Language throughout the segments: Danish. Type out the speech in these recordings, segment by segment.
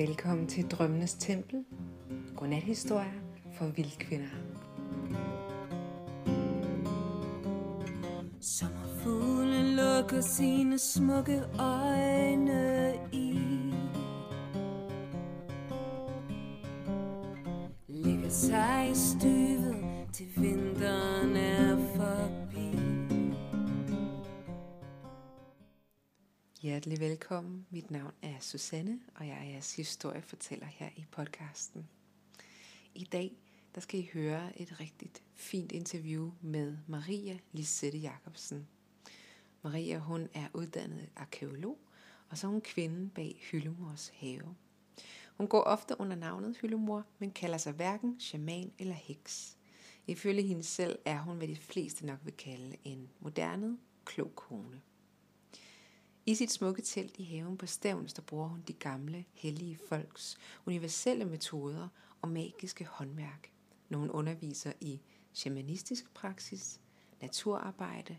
Velkommen til Drømmenes Tempel. Godnathistorier for vildkvinder. Sommerfuglen lukker sine smukke øjne i Ligger sig i styr Hjertelig velkommen. Mit navn er Susanne, og jeg er jeres historiefortæller her i podcasten. I dag der skal I høre et rigtig fint interview med Maria Lisette Jacobsen. Maria hun er uddannet arkeolog, og så er hun kvinden bag Hyllemors have. Hun går ofte under navnet Hyllemor, men kalder sig hverken shaman eller heks. Ifølge hende selv er hun, hvad de fleste nok vil kalde en moderne, klog kone. I sit smukke telt i haven på Stævns, der bruger hun de gamle, hellige folks universelle metoder og magiske håndværk, når hun underviser i shamanistisk praksis, naturarbejde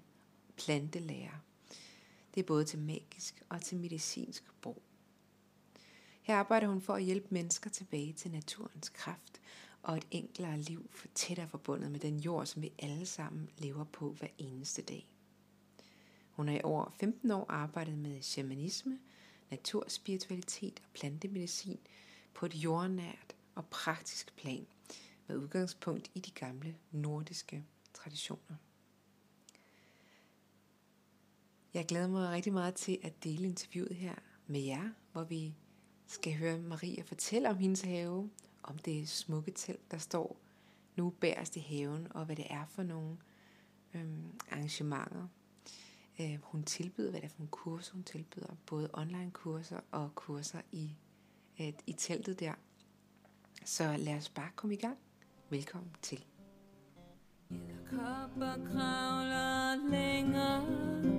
plantelære. Det er både til magisk og til medicinsk brug. Her arbejder hun for at hjælpe mennesker tilbage til naturens kraft og et enklere liv for tættere forbundet med den jord, som vi alle sammen lever på hver eneste dag. Hun har i over 15 år arbejdet med shamanisme, naturspiritualitet og plantemedicin på et jordnært og praktisk plan med udgangspunkt i de gamle nordiske traditioner. Jeg glæder mig rigtig meget til at dele interviewet her med jer, hvor vi skal høre Maria fortælle om hendes have, om det smukke telt, der står nu bærest i haven, og hvad det er for nogle øhm, arrangementer, øh, hun tilbyder, hvad det er for en kurser, hun tilbyder, både online kurser og kurser i, øh, i teltet der. Så lad os bare komme i gang. Velkommen til. Kopper kravler længere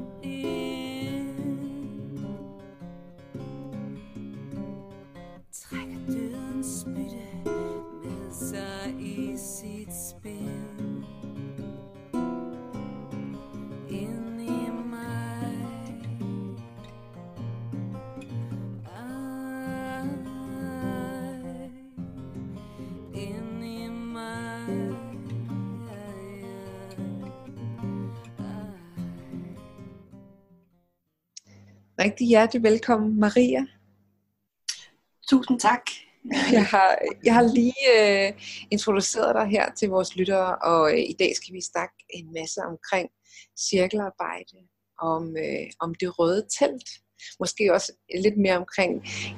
Rigtig hjertelig velkommen, Maria. Tusind tak. Jeg har, jeg har lige øh, introduceret dig her til vores lyttere, og øh, i dag skal vi snakke en masse omkring cirkelarbejde, om, øh, om det røde telt. Måske også lidt mere omkring,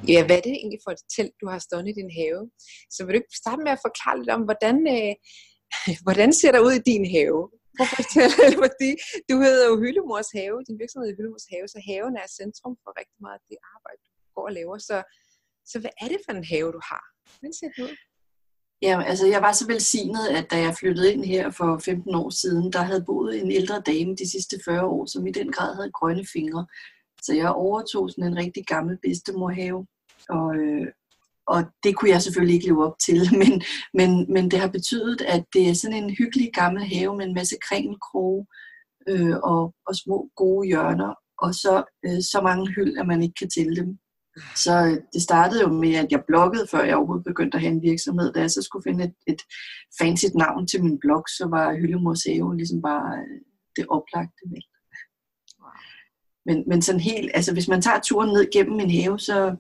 ja, hvad er det egentlig for et telt, du har stående i din have. Så vil du ikke starte med at forklare lidt om, hvordan, øh, hvordan ser der ud i din have? Prøv at fortælle, fordi du hedder jo Hyllemors Have, din virksomhed er Hyllemors Have, så haven er centrum for rigtig meget af det arbejde, du går og laver. Så, så hvad er det for en have, du har? Hvordan ser det ud? Ja, altså jeg var så velsignet, at da jeg flyttede ind her for 15 år siden, der havde boet en ældre dame de sidste 40 år, som i den grad havde grønne fingre. Så jeg overtog sådan en rigtig gammel bedstemorhave, og, øh, og det kunne jeg selvfølgelig ikke leve op til, men, men, men det har betydet, at det er sådan en hyggelig gammel have med en masse kringelkroge øh, og, og små gode hjørner, og så, øh, så mange hyld, at man ikke kan tælle dem. Så øh, det startede jo med, at jeg bloggede, før jeg overhovedet begyndte at have en virksomhed. Da jeg så skulle finde et, et fancy navn til min blog, så var Hyllemors Have ligesom bare øh, det oplagte valg. Men, men sådan helt, altså hvis man tager turen ned gennem min have, så,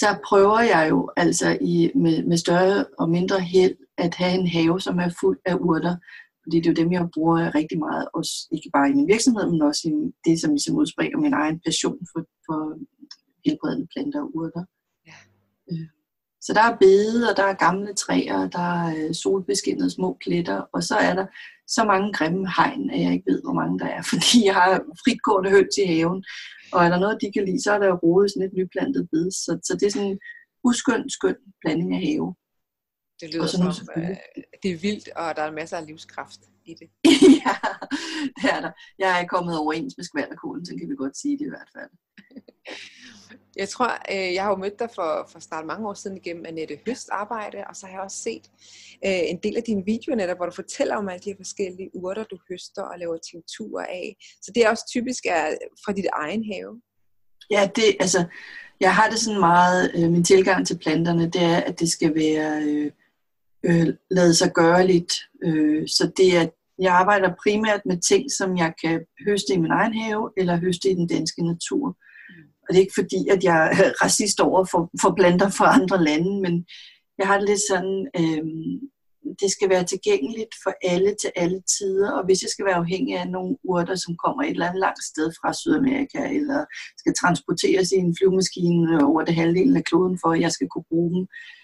så prøver jeg jo altså i, med, med større og mindre held at have en have, som er fuld af urter. Fordi det er jo dem, jeg bruger rigtig meget, også ikke bare i min virksomhed, men også i det, som ligesom udspringer min egen passion for, for helbredende planter og urter. Ja. Øh, så der er bede, og der er gamle træer, der er øh, solbeskinnede små pletter, og så er der så mange grimme hegn, at jeg ikke ved, hvor mange der er, fordi jeg har fritgående høns i haven. Og er der noget, de kan lide, så er der rodet sådan et nyplantet bed. Så, så det er sådan en uskøn, skøn blanding af have. Det lyder som øh, det er vildt, og der er masser af livskraft i det. ja, det er der. Jeg er kommet overens med skvalderkoden, så kan vi godt sige det i hvert fald. Jeg tror, øh, jeg har jo mødt dig for, for snart mange år siden igennem Annette Høst arbejde, og så har jeg også set øh, en del af dine videoer netop, hvor du fortæller om alle de her forskellige urter, du høster og laver tinkturer af. Så det er også typisk er fra dit egen have. Ja, det, altså, Jeg har det sådan meget, øh, min tilgang til planterne, det er, at det skal være øh, øh, lade sig gøre lidt. Øh, så det er, jeg arbejder primært med ting, som jeg kan høste i min egen have, eller høste i den danske natur. Og det er ikke fordi, at jeg er racist over for, for planter fra andre lande, men jeg har det lidt sådan, øh, det skal være tilgængeligt for alle til alle tider, og hvis jeg skal være afhængig af nogle urter, som kommer et eller andet langt sted fra Sydamerika, eller skal transporteres i en flyvemaskine over det halvdelen af kloden, for at jeg skal kunne bruge dem,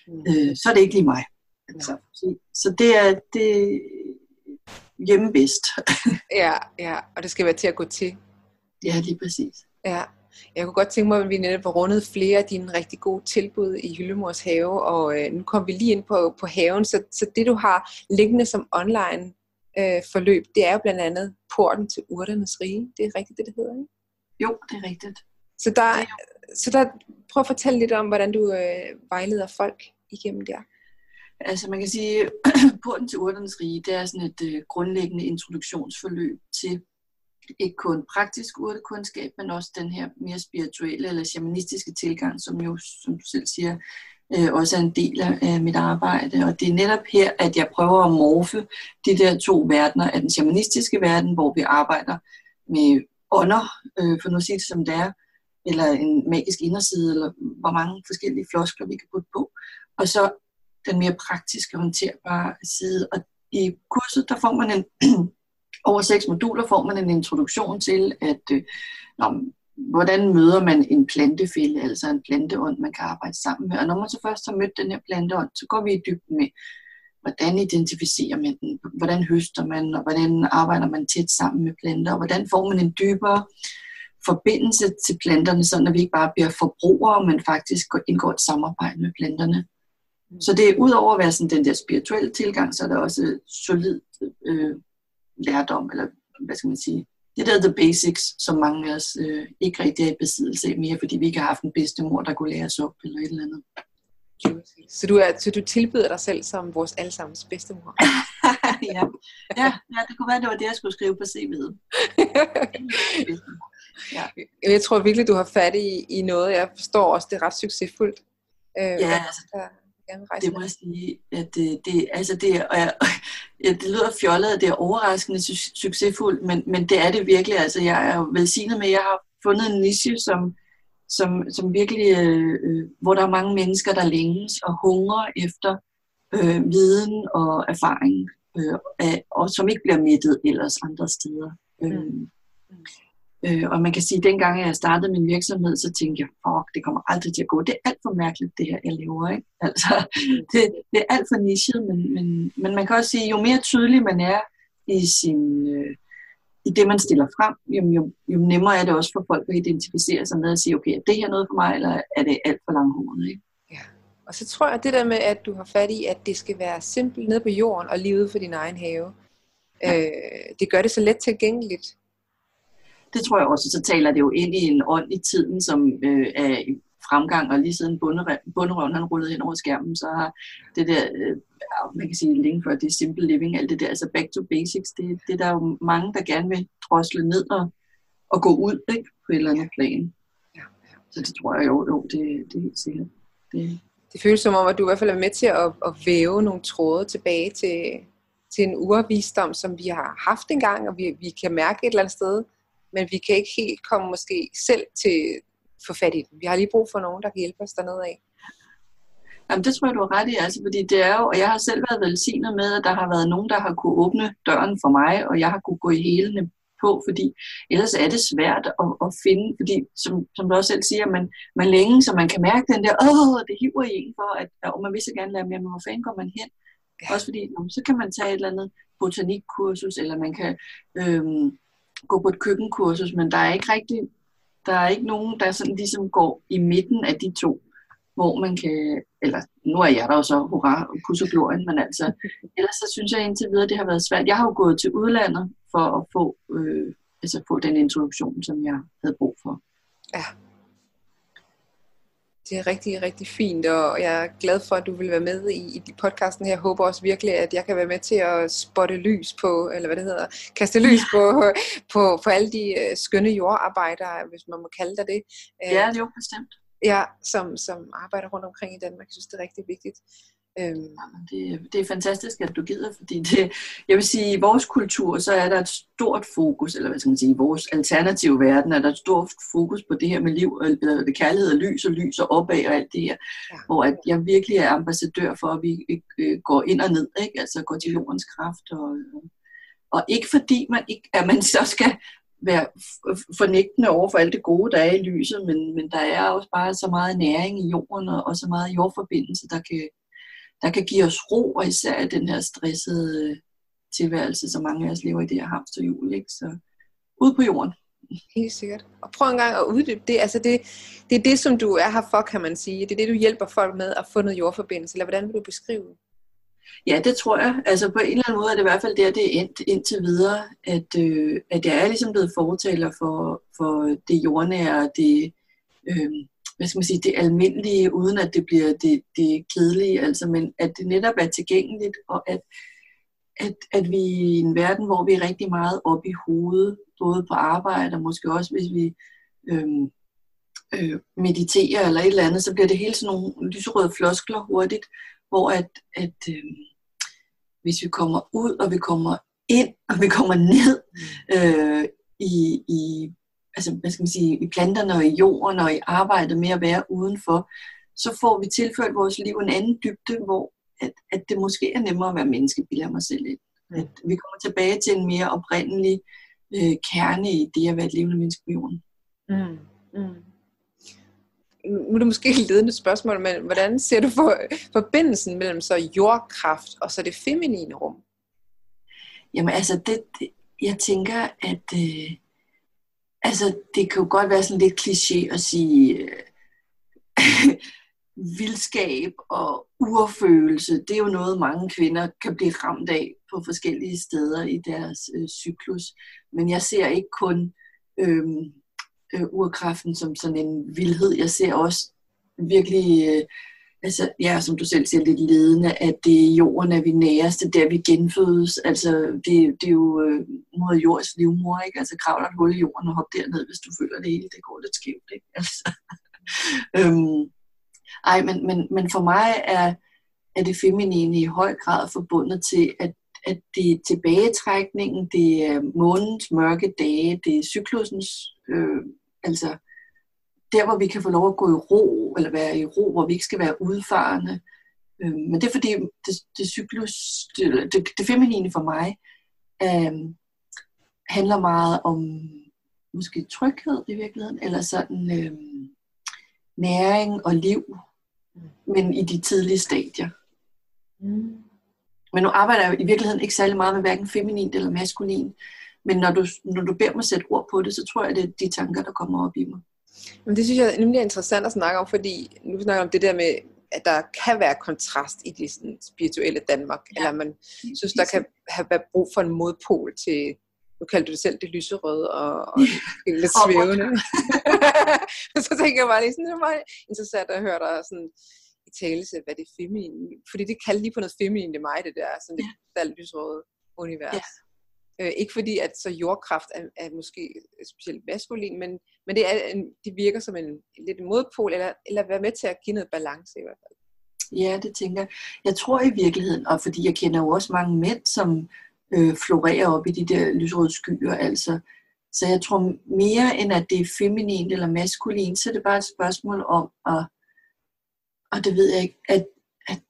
mm. øh, så er det ikke lige mig. Altså, så, så det er det hjemme bedst. Ja, ja, og det skal være til at gå til. ja, lige præcis. Ja. Jeg kunne godt tænke mig, at vi netop har rundet flere af dine rigtig gode tilbud i Hyllemors have, og øh, nu kom vi lige ind på, på haven, så, så det du har liggende som online øh, forløb, det er jo blandt andet porten til urternes rige. Det er rigtigt, det det hedder, ikke? Jo, det er rigtigt. Så der, så der, prøv at fortælle lidt om, hvordan du øh, vejleder folk igennem der. Altså man kan sige, porten til urternes rige, det er sådan et øh, grundlæggende introduktionsforløb til ikke kun praktisk urtekundskab, men også den her mere spirituelle eller shamanistiske tilgang, som jo, som du selv siger, øh, også er en del af, mit arbejde. Og det er netop her, at jeg prøver at morfe de der to verdener af den shamanistiske verden, hvor vi arbejder med ånder, øh, for nu at sige det som det er, eller en magisk inderside, eller hvor mange forskellige floskler vi kan putte på. Og så den mere praktiske, håndterbare side. Og i kurset, der får man en, over seks moduler får man en introduktion til, at øh, nå, hvordan møder man en plantefælde, altså en planteånd, man kan arbejde sammen med. Og når man så først har mødt den her planteånd, så går vi i dybden med, hvordan identificerer man den, hvordan høster man, og hvordan arbejder man tæt sammen med planter, og hvordan får man en dybere forbindelse til planterne, så vi ikke bare bliver forbrugere, men faktisk indgår et samarbejde med planterne. Så det er udover at være sådan den der spirituelle tilgang, så er der også solid øh, lærdom, eller hvad skal man sige, det der the basics, som mange af os øh, ikke rigtig er i besiddelse af mere, fordi vi ikke har haft en bedstemor, der kunne lære os op, eller et eller andet. Så du, er, så du tilbyder dig selv som vores allesammens bedstemor? ja. ja, ja, det kunne være, det var det, jeg skulle skrive på CV'et. ja. Jeg tror virkelig, du har fat i, i noget, jeg forstår også, det er ret succesfuldt. Øh, Ja, altså, det må jeg sige, at det, det, altså det, og jeg, ja, det lyder fjollet, at det er overraskende su- succesfuldt, men, men det er det virkelig. Altså jeg er jo velsignet med, at jeg har fundet en niche, som, som, som virkelig, øh, øh, hvor der er mange mennesker, der længes og hungrer efter øh, viden og erfaring, øh, af, og som ikke bliver mættet ellers andre steder. Mm. Øh, og man kan sige, at dengang jeg startede min virksomhed, så tænkte jeg, fuck, det kommer aldrig til at gå. Det er alt for mærkeligt, det her, jeg lever. Ikke? Altså, det, det er alt for nichet, men, men, men man kan også sige, jo mere tydelig man er i, sin, øh, i det, man stiller frem, jo, jo, jo nemmere er det også for folk at identificere sig med at sige, okay, er det her noget for mig, eller er det alt for langhåret? Ikke? Ja. Og så tror jeg, at det der med, at du har fat i, at det skal være simpelt nede på jorden og livet for din egen have, ja. øh, det gør det så let tilgængeligt det tror jeg også, så taler det jo ind i en ånd i tiden, som øh, er i fremgang, og lige siden bunderøven han rullede hen over skærmen, så har det der, øh, man kan sige længe før, det er simple living, alt det der, altså back to basics, det, det der er jo mange, der gerne vil drosle ned og, og gå ud ikke, på et eller andet plan. Ja, ja. Så det tror jeg jo, jo det, det er helt sikkert. Det, det føles som om, at du i hvert fald er med til at, at væve nogle tråde tilbage til, til en urvisdom, som vi har haft engang, og vi, vi kan mærke et eller andet sted, men vi kan ikke helt komme måske selv til få fat i den. Vi har lige brug for nogen, der kan hjælpe os dernede af. Jamen, det tror jeg, du har ret i, altså, fordi det er jo, og jeg har selv været velsignet med, at der har været nogen, der har kunne åbne døren for mig, og jeg har kunne gå i hælene på, fordi ellers er det svært at, at finde, fordi som, som du også selv siger, man, man længe, så man kan mærke den der, åh, det hiver i en for, at og man vil så gerne lære mere, men hvor fanden går man hen? Ja. Også fordi, så kan man tage et eller andet botanikkursus, eller man kan øhm, gå på et køkkenkursus, men der er ikke rigtig, der er ikke nogen, der sådan ligesom går i midten af de to, hvor man kan, eller nu er jeg der jo så, hurra, og glorien, men altså, ellers så synes jeg indtil videre, det har været svært. Jeg har jo gået til udlandet for at få, øh, altså få den introduktion, som jeg havde brug for. Ja, det er rigtig, rigtig fint, og jeg er glad for, at du vil være med i, i podcasten her. Jeg håber også virkelig, at jeg kan være med til at spotte lys på, eller hvad det hedder, kaste lys på, på, på alle de uh, skønne jordarbejdere, hvis man må kalde det det. Ja, det er jo bestemt. ja, som, som arbejder rundt omkring i Danmark. Jeg synes, det er rigtig vigtigt. Øhm, Det, det er fantastisk, at du gider, fordi det, jeg vil sige, i vores kultur, så er der et stort fokus, eller hvad skal man sige, i vores alternative verden, er der et stort fokus på det her med liv, og eller kærlighed og lys og lys og opad og alt det her, Ja. hvor at jeg virkelig er ambassadør for, at vi øh, går ind og ned, ikke? altså går til jordens kraft, og, og ikke fordi man, ikke, at man så skal være fornægtende over for alt det gode, der er i lyset, men, men der er også bare så meget næring i jorden, og, og så meget jordforbindelse, der kan, der kan give os ro, og især i den her stressede øh, tilværelse, som mange af os lever i det her hamsterhjul. Ikke? Så ud på jorden. Helt sikkert. Og prøv en gang at uddybe det. Altså det, det er det, som du er her for, kan man sige. Det er det, du hjælper folk med at få noget jordforbindelse. Eller hvordan vil du beskrive det? Ja, det tror jeg. Altså på en eller anden måde er det i hvert fald der, det er endt indtil videre, at, øh, at jeg er ligesom blevet fortaler for, for det jordnære, det, øh, hvad skal man sige, det almindelige, uden at det bliver det, det kedelige, altså, men at det netop er tilgængeligt, og at, at, at vi i en verden, hvor vi er rigtig meget oppe i hovedet, både på arbejde og måske også hvis vi øh, øh, mediterer eller et eller andet, så bliver det hele sådan nogle lyserøde floskler hurtigt, hvor at, at øh, hvis vi kommer ud, og vi kommer ind, og vi kommer ned øh, i, i, altså, hvad skal man sige, i planterne og i jorden og i arbejdet med at være udenfor, så får vi tilført vores liv en anden dybde, hvor at, at det måske er nemmere at være menneske, bilder mig selv ind. At vi kommer tilbage til en mere oprindelig øh, kerne i det at være et levende menneske på jorden. Mm. Mm. Nu er det måske et ledende spørgsmål, men hvordan ser du for, forbindelsen mellem så jordkraft og så det feminine rum? Jamen altså, det, det, jeg tænker, at øh, altså, det kan jo godt være sådan lidt kliché at sige øh, vildskab og urfølelse. Det er jo noget, mange kvinder kan blive ramt af på forskellige steder i deres øh, cyklus. Men jeg ser ikke kun øh, øh, urkraften som sådan en vildhed. Jeg ser også virkelig... Øh, altså, ja, som du selv siger, lidt ledende, at det er jorden er vi næreste, der vi genfødes. Altså, det, det er jo øh, mod jords livmor, ikke? Altså, kravler et hul i jorden og hop derned, hvis du føler det hele, det går lidt skævt, ikke? Altså, øhm, ej, men, men, men for mig er, er det feminine i høj grad forbundet til, at, at det er tilbagetrækningen, det er månens mørke dage, det er cyklusens, øh, altså, der, hvor vi kan få lov at gå i ro, eller være i ro, hvor vi ikke skal være udfarende. Øh, men det er fordi, det, det cyklus, det, det, det feminine for mig, øh, handler meget om måske tryghed i virkeligheden, eller sådan øh, næring og liv, men i de tidlige stadier. Mm. Men nu arbejder jeg i virkeligheden ikke særlig meget med hverken feminin eller maskulin. Men når du, når du beder mig sætte ord på det, så tror jeg, det er de tanker, der kommer op i mig. Men det synes jeg nemlig er interessant at snakke om, fordi nu snakker om det der med, at der kan være kontrast i det sådan, spirituelle Danmark, ja. eller man synes, der kan have været brug for en modpol til, nu kalder du det selv det lyserøde og, og lidt Og svævende. så tænker jeg bare lige sådan, det meget interessant at høre dig sådan i talelse, hvad det er feminin. Fordi det kalder lige på noget feminin i mig, det der, sådan det der lyserøde univers. Ja. Øh, ikke fordi, at så jordkraft er, er måske specielt maskulin, men, men det, er en, det virker som en, lidt modpol, eller, eller være med til at give noget balance i hvert fald. Ja, det tænker jeg. Jeg tror i virkeligheden, og fordi jeg kender jo også mange mænd, som øh, florerer op i de der lyserøde skyer, altså. Så jeg tror mere end at det er feminin eller maskulin, så er det bare et spørgsmål om at, og det ved jeg ikke, at, at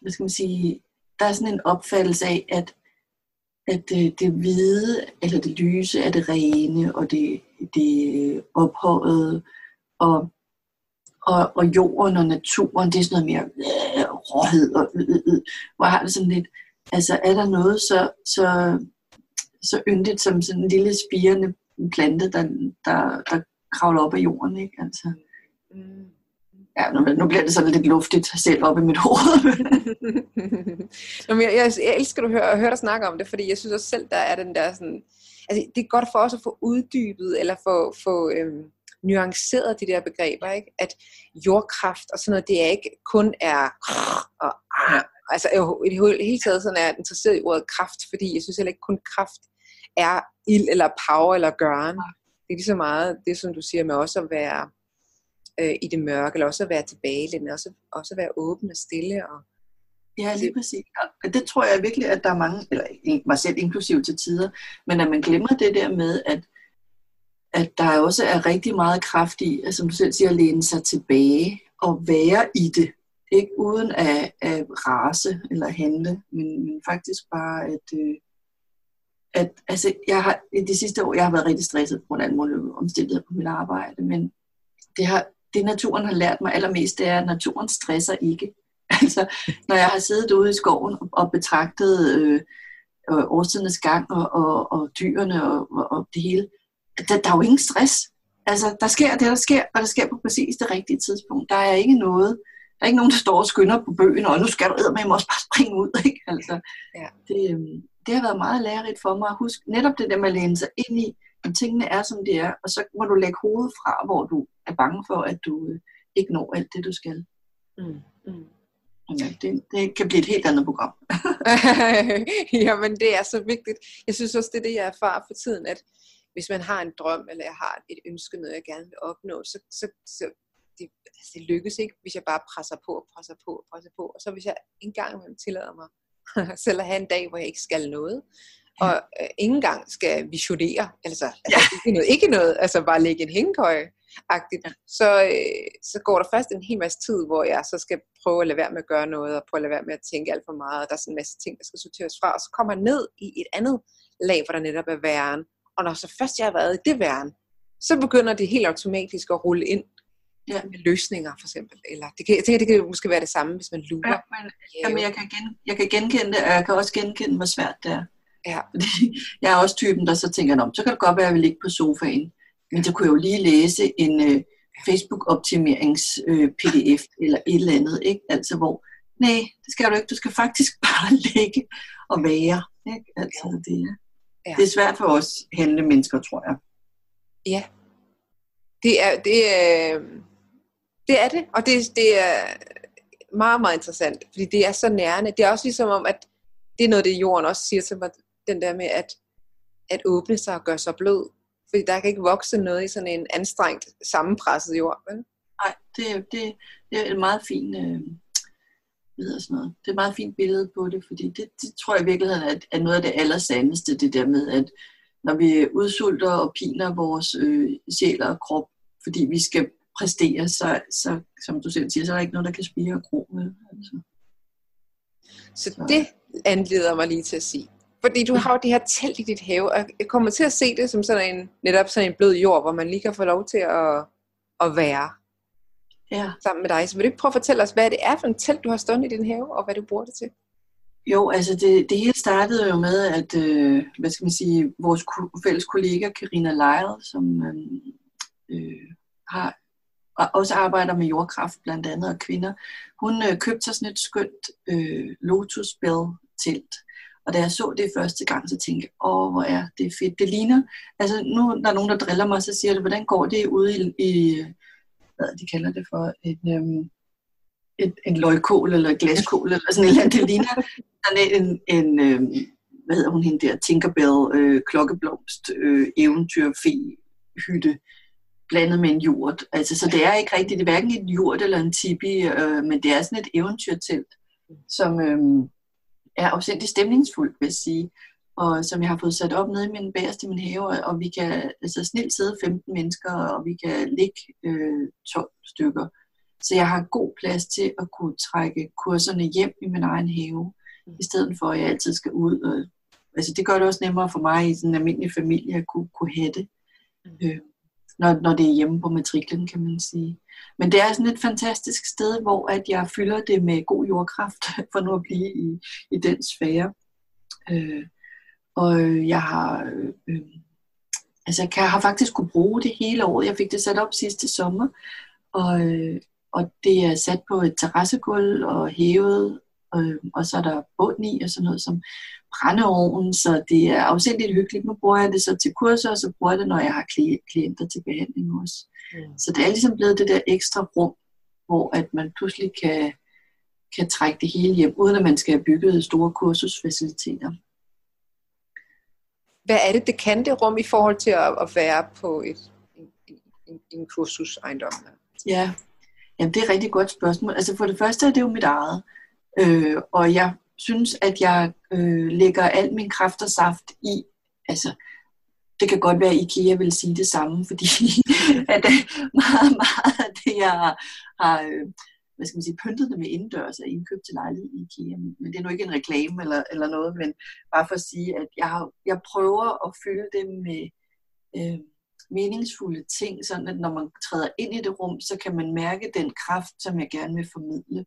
hvad skal man sige, der er sådan en opfattelse af, at, at det, det hvide eller det lyse er det rene, og det, det ophøjede, og og, og jorden og naturen, det er sådan noget mere øh, råhed og øh, øh, øh, hvor jeg har det sådan lidt, altså er der noget så, så, så yndigt som sådan en lille spirende plante, der, der, der kravler op af jorden, ikke? Altså, Mm ja, nu, nu bliver det sådan lidt luftigt selv op i mit hoved. Nå, jeg, jeg, jeg elsker at høre, at høre dig snakke om det, fordi jeg synes også selv, der er den der sådan, altså det er godt for os at få uddybet, eller få, få øhm, nuanceret de der begreber, ikke? at jordkraft og sådan noget, det er ikke kun er og, ah, altså jeg, i det hele taget sådan er interesseret i ordet kraft, fordi jeg synes heller ikke kun kraft er ild eller power eller gøren. Det er lige så meget det, som du siger med også at være øh, i det mørke, eller også at være tilbagelænet, også, også at være åben og stille. Og, Ja, lige præcis. Og det tror jeg virkelig, at der er mange, eller mig selv inklusiv til tider, men at man glemmer det der med, at, at der også er rigtig meget kraft i, at, som du selv siger, at læne sig tilbage og være i det. Ikke uden at, at rase eller handle, men, men faktisk bare at, øh, at altså, jeg har, i de sidste år, jeg har været rigtig stresset på grund af alle mulige omstændigheder på mit arbejde, men det, har, det naturen har lært mig allermest, det er, at naturen stresser ikke. Altså, når jeg har siddet ude i skoven og, betragtet øh, øh, årstidernes gang og, og, og dyrene og, og, og det hele, der, der er jo ingen stress. Altså, der sker det, der sker, og der sker på præcis det rigtige tidspunkt. Der er ikke noget, der er ikke nogen, der står og skynder på bøgen, og nu skal du med også bare springe ud. Ikke? Altså, Ja. det, øhm, det har været meget lærerigt for mig at huske netop det der med at læne sig ind i, at tingene er, som de er, og så må du lægge hovedet fra, hvor du er bange for, at du øh, ikke når alt det, du skal. mm, mm. Ja, det, det kan blive et helt andet program. Jamen, det er så vigtigt. Jeg synes også, det er det, jeg erfarer for tiden, at hvis man har en drøm, eller jeg har et ønske, noget jeg gerne vil opnå, så, så, så det, altså, det lykkes ikke, hvis jeg bare presser på, presser på, presser på. Og så hvis jeg engang imellem tillader mig selv at have en dag, hvor jeg ikke skal noget, og øh, ikke engang skal visionere, altså, altså Ja. ikke, noget, ikke noget, altså bare lægge en hængekøje, agtigt, så, øh, så går der først en hel masse tid, hvor jeg så skal prøve at lade være med at gøre noget, og prøve at lade være med at tænke alt for meget, og der er sådan en masse ting, der skal sorteres fra, og så kommer jeg ned i et andet lag, hvor der netop er væren, og når så først jeg har været i det væren, så begynder det helt automatisk at rulle ind Ja. med løsninger, for eksempel. Eller det kan, jeg tænker, det kan måske være det samme, hvis man lurer. Ja, men, jamen, jeg, kan gen, jeg kan genkende det, og jeg kan også genkende, hvor svært det er. Ja. Fordi jeg er også typen, der så tænker, om så kan det godt være, at jeg vil ligge på sofaen. Men så kunne jeg jo lige læse en øh, Facebook-optimerings-pdf eller et eller andet. Ikke? Altså hvor, nej, det skal du ikke. Du skal faktisk bare ligge og være. Ikke? Altså, det, er, Ja. det er svært for os handle mennesker, tror jeg. Ja. Det er det, er, det, er det. og det, det er meget, meget interessant, fordi det er så nærende. Det er også ligesom om, at det er noget, det jorden også siger til mig, den der med at, at åbne sig og gøre sig blød. Fordi der kan ikke vokse noget i sådan en anstrengt, sammenpresset jord. Vel? Nej, det, er- det, det er et meget fint, øh, hedder sådan noget, det er et meget fint billede på det, fordi det, det tror jeg i virkeligheden er, er noget af det allersandeste, det der med, at når vi udsulter og piner vores øh, sjæl og krop, fordi vi skal præstere, så, så, som du selv siger, så er der ikke noget, der kan spire og gro. Vel? Altså. Så det anleder mig lige til at sige. Fordi du har jo det her telt i dit have, og jeg kommer til at se det som sådan en, netop sådan en blød jord, hvor man lige kan få lov til at, at være Ja. sammen med dig. Så vil du ikke prøve at fortælle os, hvad det er for en telt, du har stående i din have, og hvad du bruger det til? Jo, altså det, det hele startede jo med, at øh, hvad skal man sige, vores fælles kollega Karina Lyle, som øh, øh, har og også arbejder med jordkraft blandt andet og kvinder, hun øh, købte sig sådan et skønt øh, Lotus Bell telt. Og da jeg så det første gang, så tænkte jeg, åh, hvor er det fedt. Det ligner, altså nu der er nogen, der driller mig, så siger det, hvordan går det ude i, i hvad de kalder det for, et, øhm, et, en løgkål eller et glaskål, eller sådan et eller andet. Det ligner sådan en, en øhm, hvad hedder hun hende der, Tinkerbell, øh, klokkeblomst, øh, eventyrfe, hytte, blandet med en jord. Altså, så det er ikke rigtigt, det er hverken et jord eller en tipi, øh, men det er sådan et eventyrtelt, som øh, er afsindig stemningsfuldt, vil jeg sige, og som jeg har fået sat op nede i min bagerste i min have, og- vi kan altså snilt sidde 15 mennesker, og vi kan ligge øh, 12 stykker. Så jeg har god plads til at kunne trække kurserne hjem i min egen have, i stedet for at jeg altid skal ud. Og, altså det gør det også nemmere for mig i sådan en almindelig familie at kunne, kunne have det, øh, når, når det er hjemme på matriklen, kan man sige. Men det er sådan et fantastisk sted, hvor at jeg fylder det med god jordkraft, for nu at blive i, i den sfære. Øh, og jeg har, øh, øh, altså jeg kan, har faktisk kunne bruge det hele året. Jeg fik det sat op sidste sommer, og, øh, og det er sat på et terrassegulv og hævet, øh, og så er der bund i og sådan noget som brændeovn, så det er afsindigt hyggeligt. Nu bruger jeg det så til kurser, og så bruger jeg det, når jeg har kli- klienter til behandling også. Mm. Så det er ligesom blevet det der ekstra rum, hvor at man pludselig kan, kan trække det hele hjem, uden at man skal have bygget store kursusfaciliteter. Hvad er det, det kan det rum i forhold til at, at være på et, en, en, en kursusejendom? Ja, Jamen, det er et rigtig godt spørgsmål. Altså for det første er det jo mit eget. Øh, og jeg synes, at jeg øh, lægger al min kraft og saft i, altså det kan godt være, at IKEA vil sige det samme, fordi at det meget, meget af det, jeg har, har hvad skal man sige, pyntet det med indendørs og indkøbt til lejlighed i IKEA. Men det er nu ikke en reklame eller, eller noget, men bare for at sige, at jeg, har, jeg prøver at fylde det med øh, meningsfulde ting, sådan at når man træder ind i det rum, så kan man mærke den kraft, som jeg gerne vil formidle.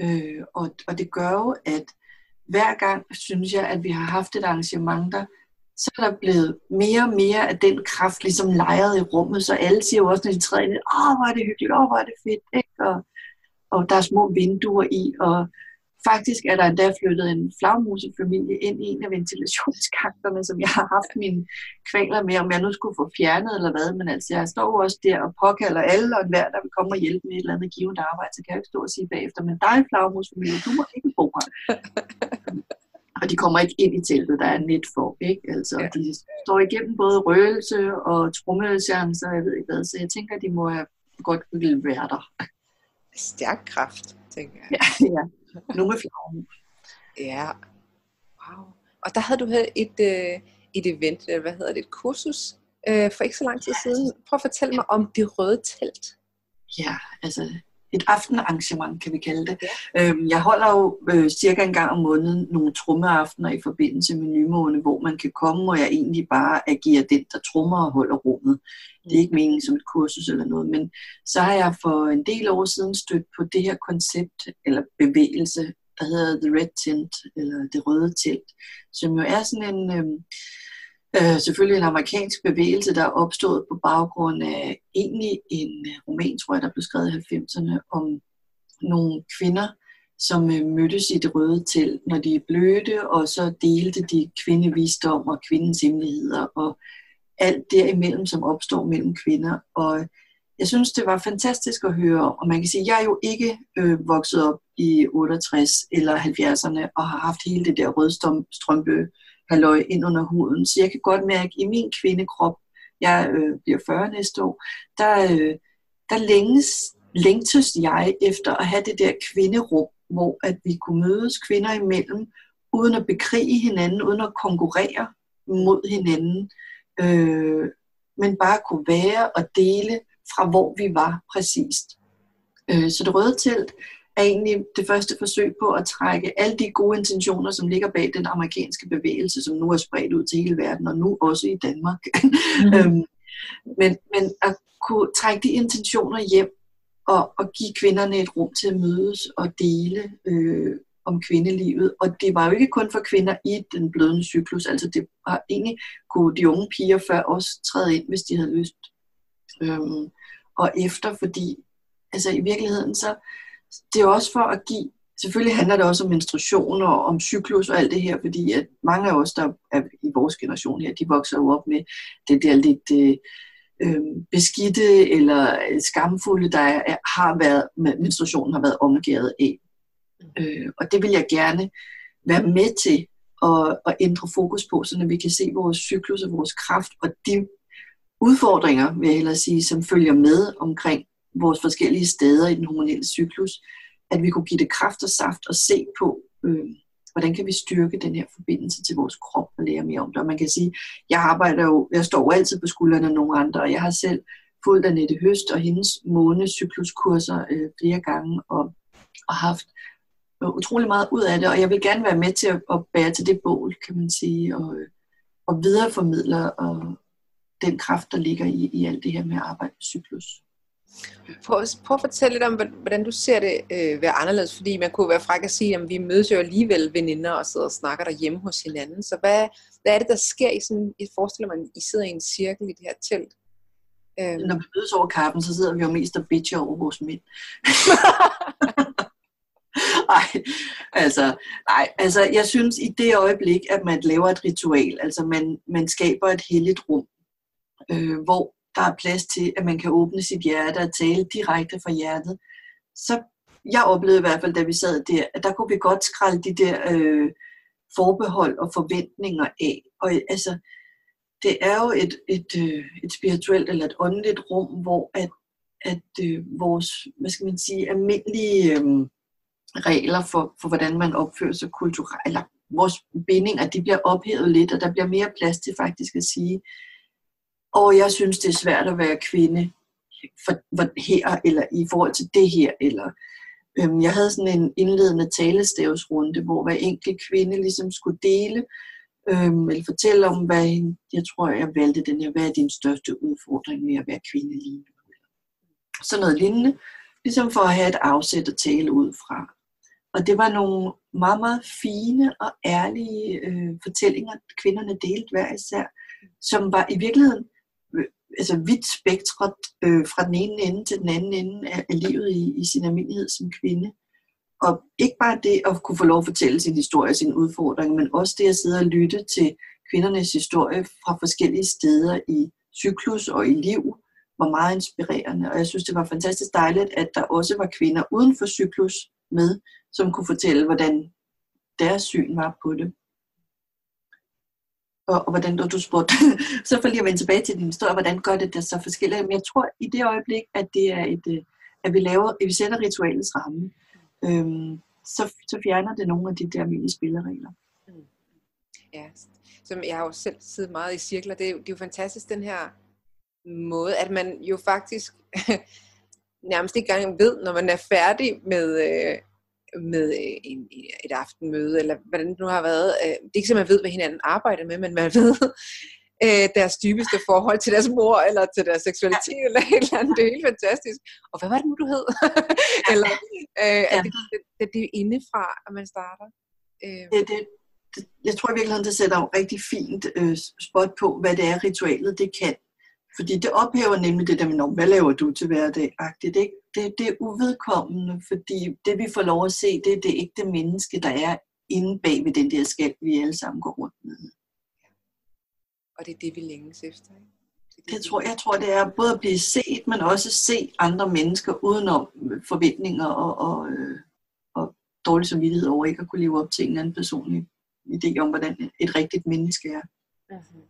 Øh, og, og det gør jo, at hver gang synes jeg, at vi har haft et arrangement, der så er der blevet mere og mere af den kraft ligesom lejret i rummet, så alle siger jo også, når de træder ind, åh, hvor er det hyggeligt, åh, hvor er det fedt, ikke? Og, og der er små vinduer i, og faktisk er der endda flyttet en flagmusefamilie ind i en af ventilationskakterne, som jeg har haft mine kvaler med, om jeg nu skulle få fjernet eller hvad, men altså jeg står også der og påkalder alle og hver, der vil komme og hjælpe med et eller andet givet arbejde, så kan jeg ikke stå og sige bagefter, men dig flagmusefamilie, du må ikke bo her. og de kommer ikke ind i teltet, der er net for, ikke? Altså, ja. de står igennem både røgelse og så jeg ved ikke hvad, så jeg tænker, de må have godt ville være der. Stærk kraft, tænker jeg. Ja, ja. Med flagermus. Ja, wow. Og der havde du havde et, øh, et event, hvad hedder det, et kursus, øh, for ikke så lang tid siden. Prøv at fortælle mig om det røde telt. Ja, altså et aftenarrangement, kan vi kalde det. Ja. Øhm, jeg holder jo øh, cirka en gang om måneden nogle trummeaftener i forbindelse med nymåne, hvor man kan komme, og jeg egentlig bare agerer den, der trummer og holder rummet. Det er ikke meningen som et kursus eller noget, men så har jeg for en del år siden stødt på det her koncept, eller bevægelse, der hedder The Red Tent, eller Det Røde Telt, som jo er sådan en... Øh, øh, selvfølgelig en amerikansk bevægelse, der er opstået på baggrund af egentlig en øh, roman, tror jeg, der blev skrevet i 90'erne, om nogle kvinder, som øh, mødtes i det røde telt, når de blødte, og så delte de kvindevisdom og kvindens hemmeligheder, og alt derimellem, som opstår mellem kvinder. Og jeg synes, det var fantastisk at høre, og man kan sige, jeg er jo ikke øh, vokset op i 68 eller 70'erne, og har haft hele det der rødstrømpe halløj ind under huden. Så jeg kan godt mærke, at i min kvindekrop, jeg øh, bliver 40 næste år, der, øh, der længes, længtes jeg efter at have det der kvinderum, hvor at vi kunne mødes kvinder imellem, uden at bekrige hinanden, uden at konkurrere mod hinanden, øh, men bare kunne være og dele fra hvor vi var præcist. Øh, så det røde telt er egentlig det første forsøg på at trække alle de gode intentioner, som ligger bag den amerikanske bevægelse, som nu er spredt ud til hele verden, og nu også i Danmark. Mm. øhm, men, men at kunne trække de intentioner hjem, og, og give kvinderne et rum til at mødes og dele øh, om kvindelivet. Og det var jo ikke kun for kvinder i den blødende cyklus, altså det var egentlig, kunne de unge piger før også træde ind, hvis de havde lyst. Øhm, og efter, fordi altså i virkeligheden så, det er også for at give, selvfølgelig handler det også om menstruation og om cyklus og alt det her, fordi at mange af os, der er i vores generation her, de vokser jo op med det der lidt øh, øh, beskidte eller skamfulde, der er, har været, menstruationen har været omgivet af. Øh, og det vil jeg gerne være med til at, at ændre fokus på, så vi kan se vores cyklus og vores kraft og de udfordringer, vil jeg hellere sige, som følger med omkring vores forskellige steder i den hormonelle cyklus, at vi kunne give det kraft og saft og se på, øh, hvordan kan vi styrke den her forbindelse til vores krop og lære mere om det. Og man kan sige, jeg arbejder jo, jeg står jo altid på skuldrene af nogle andre, og jeg har selv fulgt Annette Høst og hendes månecykluskurser øh, flere gange, og, og haft utrolig meget ud af det, og jeg vil gerne være med til at, at bære til det bål, kan man sige, og, og videreformidle og den kraft, der ligger i, i alt det her med at arbejde med cyklus. Prøv, prøv at fortælle lidt om, hvordan du ser det øh, være anderledes, fordi man kunne være fræk at sige, at vi mødes jo alligevel veninder og sidder og snakker derhjemme hos hinanden. Så hvad, hvad er det, der sker i sådan, jeg forestiller mig, I sidder i en cirkel i det her telt? Øhm. Når vi mødes over kaffen, så sidder vi jo mest og bitcher over vores mænd. Nej, altså, nej, altså jeg synes i det øjeblik, at man laver et ritual, altså man, man skaber et helligt rum, øh, hvor der er plads til, at man kan åbne sit hjerte og tale direkte fra hjertet. Så jeg oplevede i hvert fald, da vi sad der, at der kunne vi godt skralde de der øh, forbehold og forventninger af. Og altså, det er jo et, et, øh, et spirituelt eller et åndeligt rum, hvor at at øh, vores, hvad skal man sige, almindelige øh, regler for, for, hvordan man opfører sig kulturelt, eller vores bindinger, de bliver ophævet lidt, og der bliver mere plads til faktisk at sige, og jeg synes, det er svært at være kvinde for, for her, eller i forhold til det her, eller øhm, jeg havde sådan en indledende talestavsrunde, hvor hver enkelt kvinde ligesom skulle dele, øhm, eller fortælle om, hvad jeg tror, jeg valgte den her, hvad er din største udfordring med at være kvinde lige nu? Sådan noget lignende, ligesom for at have et afsæt at tale ud fra. Og det var nogle meget, meget fine og ærlige øh, fortællinger, kvinderne delte hver især, som var i virkeligheden altså vidt spektret øh, fra den ene ende til den anden ende af, af livet i, i sin almindelighed som kvinde. Og ikke bare det at kunne få lov at fortælle sin historie og sin udfordring, men også det at sidde og lytte til kvindernes historie fra forskellige steder i cyklus og i liv, var meget inspirerende. Og jeg synes, det var fantastisk dejligt, at der også var kvinder uden for cyklus med, som kunne fortælle, hvordan deres syn var på det og, og hvordan du spurgte, så for lige at vende tilbage til din historie, hvordan gør det det så forskelligt? Men jeg tror i det øjeblik, at det er et, øh, at vi laver, at vi sætter ritualets ramme, øhm, så, så fjerner det nogle af de der almindelige spilleregler. Mm. Ja, som jeg har jo selv siddet meget i cirkler, det er, jo, det er jo fantastisk den her måde, at man jo faktisk nærmest ikke engang ved, når man er færdig med, øh, med øh, en, et aftenmøde, eller hvordan det nu har været. Øh, det er ikke så, man ved, hvad hinanden arbejder med, men man ved øh, deres dybeste forhold til deres mor, eller til deres seksualitet, eller et eller andet. Det er helt fantastisk. Og hvad var det nu, du hed? eller, øh, ja. det, det, det, det er indefra, at man starter. Øh. Det, det, det, jeg tror i virkeligheden, det sætter rigtig fint øh, spot på, hvad det er, ritualet det kan. Fordi det ophæver nemlig det der med, hvad laver du til hverdag? Det, det, det er uvedkommende, fordi det vi får lov at se, det er det ægte menneske, der er inde bag ved den der skab, vi alle sammen går rundt med. Og det er det, vi længes efter, ikke? Det, det tror, jeg tror, det er både at blive set, men også se andre mennesker udenom forventninger og, og, øh, og dårlig samvittighed over ikke at kunne leve op til en eller anden personlig idé om, hvordan et rigtigt menneske er. Mm-hmm.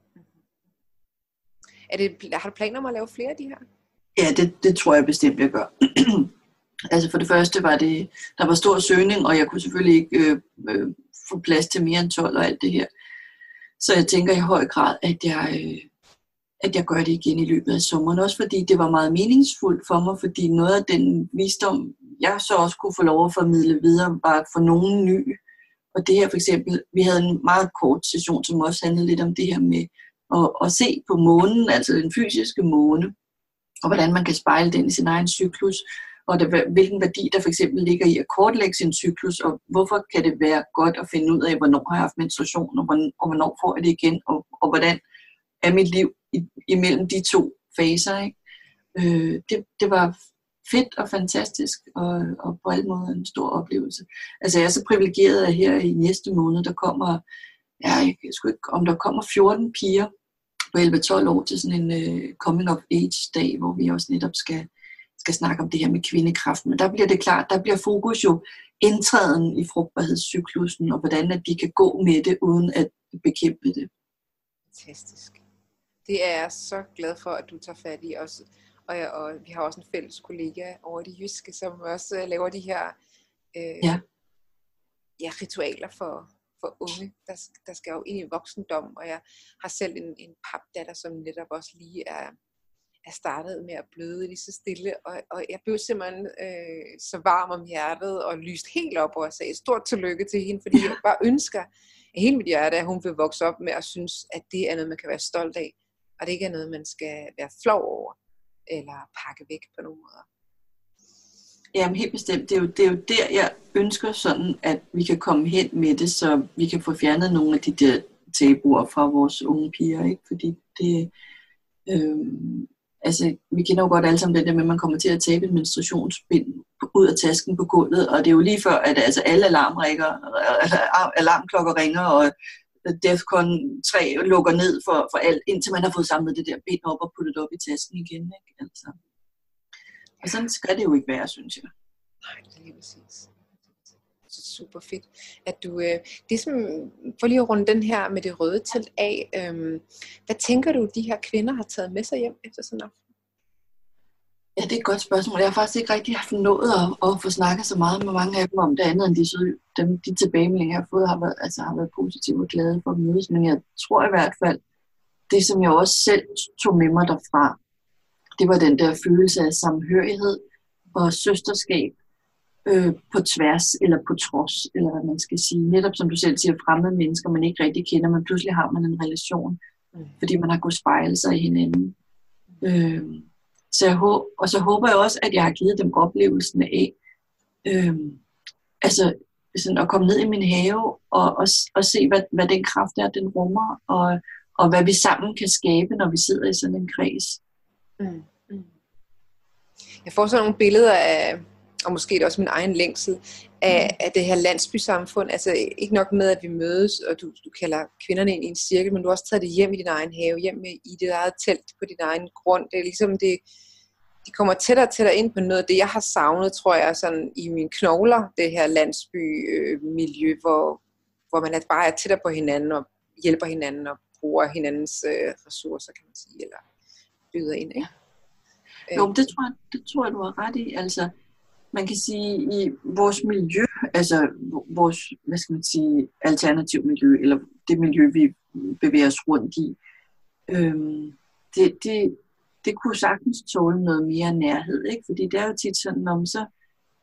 Er det, har du planer om at lave flere af de her? Ja, det, det tror jeg bestemt, jeg gør. altså for det første var det, der var stor søgning, og jeg kunne selvfølgelig ikke øh, øh, få plads til mere end 12 og alt det her. Så jeg tænker i høj grad, at jeg, øh, at jeg gør det igen i løbet af sommeren. Også fordi det var meget meningsfuldt for mig, fordi noget af den visdom, jeg så også kunne få lov at formidle videre, var for nogen ny. Og det her for eksempel, vi havde en meget kort session, som også handlede lidt om det her med og, og se på månen, altså den fysiske måne, og hvordan man kan spejle den i sin egen cyklus, og det, hvilken værdi der for eksempel ligger i at kortlægge sin cyklus, og hvorfor kan det være godt at finde ud af, hvornår har jeg haft menstruation, og hvornår, og hvornår får jeg det igen, og, og hvordan er mit liv i, imellem de to faser. Ikke? Øh, det, det var fedt og fantastisk, og, og på alle måder en stor oplevelse. Altså jeg er så privilegeret, at her i næste måned, der kommer, ja, jeg skal ikke, om der kommer 14 piger på 11-12 år til sådan en uh, coming of age dag, hvor vi også netop skal, skal snakke om det her med kvindekraft. Men der bliver det klart, der bliver fokus jo indtræden i frugtbarhedscyklusen, og hvordan at de kan gå med det, uden at bekæmpe det. Fantastisk. Det er jeg så glad for, at du tager fat i os. Og, jeg, og vi har også en fælles kollega over det jyske, som også laver de her øh, ja. Ja, ritualer for, for unge, der, der skal jo ind i voksendom, og jeg har selv en, en papdatter, som netop også lige er, er startet med at bløde lige så stille, og, og jeg blev simpelthen øh, så varm om hjertet, og lyst helt op, og jeg sagde stort tillykke til hende, fordi jeg bare ønsker af hele mit hjerte, at hun vil vokse op med at synes, at det er noget, man kan være stolt af, og det ikke er noget, man skal være flov over, eller pakke væk på nogen måder. Jamen helt bestemt. Det er, jo, det er jo der, jeg ønsker sådan, at vi kan komme hen med det, så vi kan få fjernet nogle af de der tabuer fra vores unge piger. Ikke? Fordi det, øh, altså, vi kender jo godt alle sammen det der med, at man kommer til at tabe et menstruationsbind ud af tasken på gulvet, og det er jo lige før, at altså, alle alarmrækker, alarmklokker ringer, og Defcon 3 lukker ned for, for alt, indtil man har fået samlet det der bind op og puttet op i tasken igen. Ikke? Altså. Og sådan skal det jo ikke være, synes jeg. Nej, det er lige præcis. Super fedt, at du, øh, det som, for lige at runde den her med det røde telt af, øh, hvad tænker du, de her kvinder har taget med sig hjem efter sådan en aften? Ja, det er et godt spørgsmål. Jeg har faktisk ikke rigtig haft nået at, at få snakket så meget med mange af dem om det andet, end de, dem, de tilbagemeldinger, jeg har fået, har været, altså, har været positive og glade for at mødes. Men jeg tror i hvert fald, det som jeg også selv tog med mig derfra, det var den der følelse af samhørighed og søsterskab øh, på tværs eller på trods, eller hvad man skal sige. Netop som du selv siger, fremmede mennesker, man ikke rigtig kender, men pludselig har man en relation, mm. fordi man har kunnet spejle sig i hinanden. Øh, så jeg håber, og så håber jeg også, at jeg har givet dem oplevelsen af, øh, altså sådan at komme ned i min have og, og, og se, hvad, hvad den kraft er, den rummer, og, og hvad vi sammen kan skabe, når vi sidder i sådan en kreds. Mm. Mm. Jeg får sådan nogle billeder af, og måske det også min egen længsel, af, mm. af det her landsbysamfund. Altså ikke nok med, at vi mødes, og du, du kalder kvinderne ind i en cirkel, men du har også taget det hjem i din egen have, hjem i dit eget telt på din egen grund. Det er ligesom det, de kommer tættere og tættere ind på noget af det, jeg har savnet, tror jeg, sådan i mine knogler, det her landsbymiljø, øh, hvor, hvor man bare er tættere på hinanden og hjælper hinanden og bruger hinandens øh, ressourcer, kan man sige, eller byder ind. Ikke? Jo, det tror, jeg, det tror jeg, du har ret i. Altså, man kan sige, i vores miljø, altså vores, hvad skal man sige, alternativ miljø, eller det miljø, vi bevæger os rundt i, øhm, det, det, det kunne sagtens tåle noget mere nærhed, ikke? fordi det er jo tit sådan, om så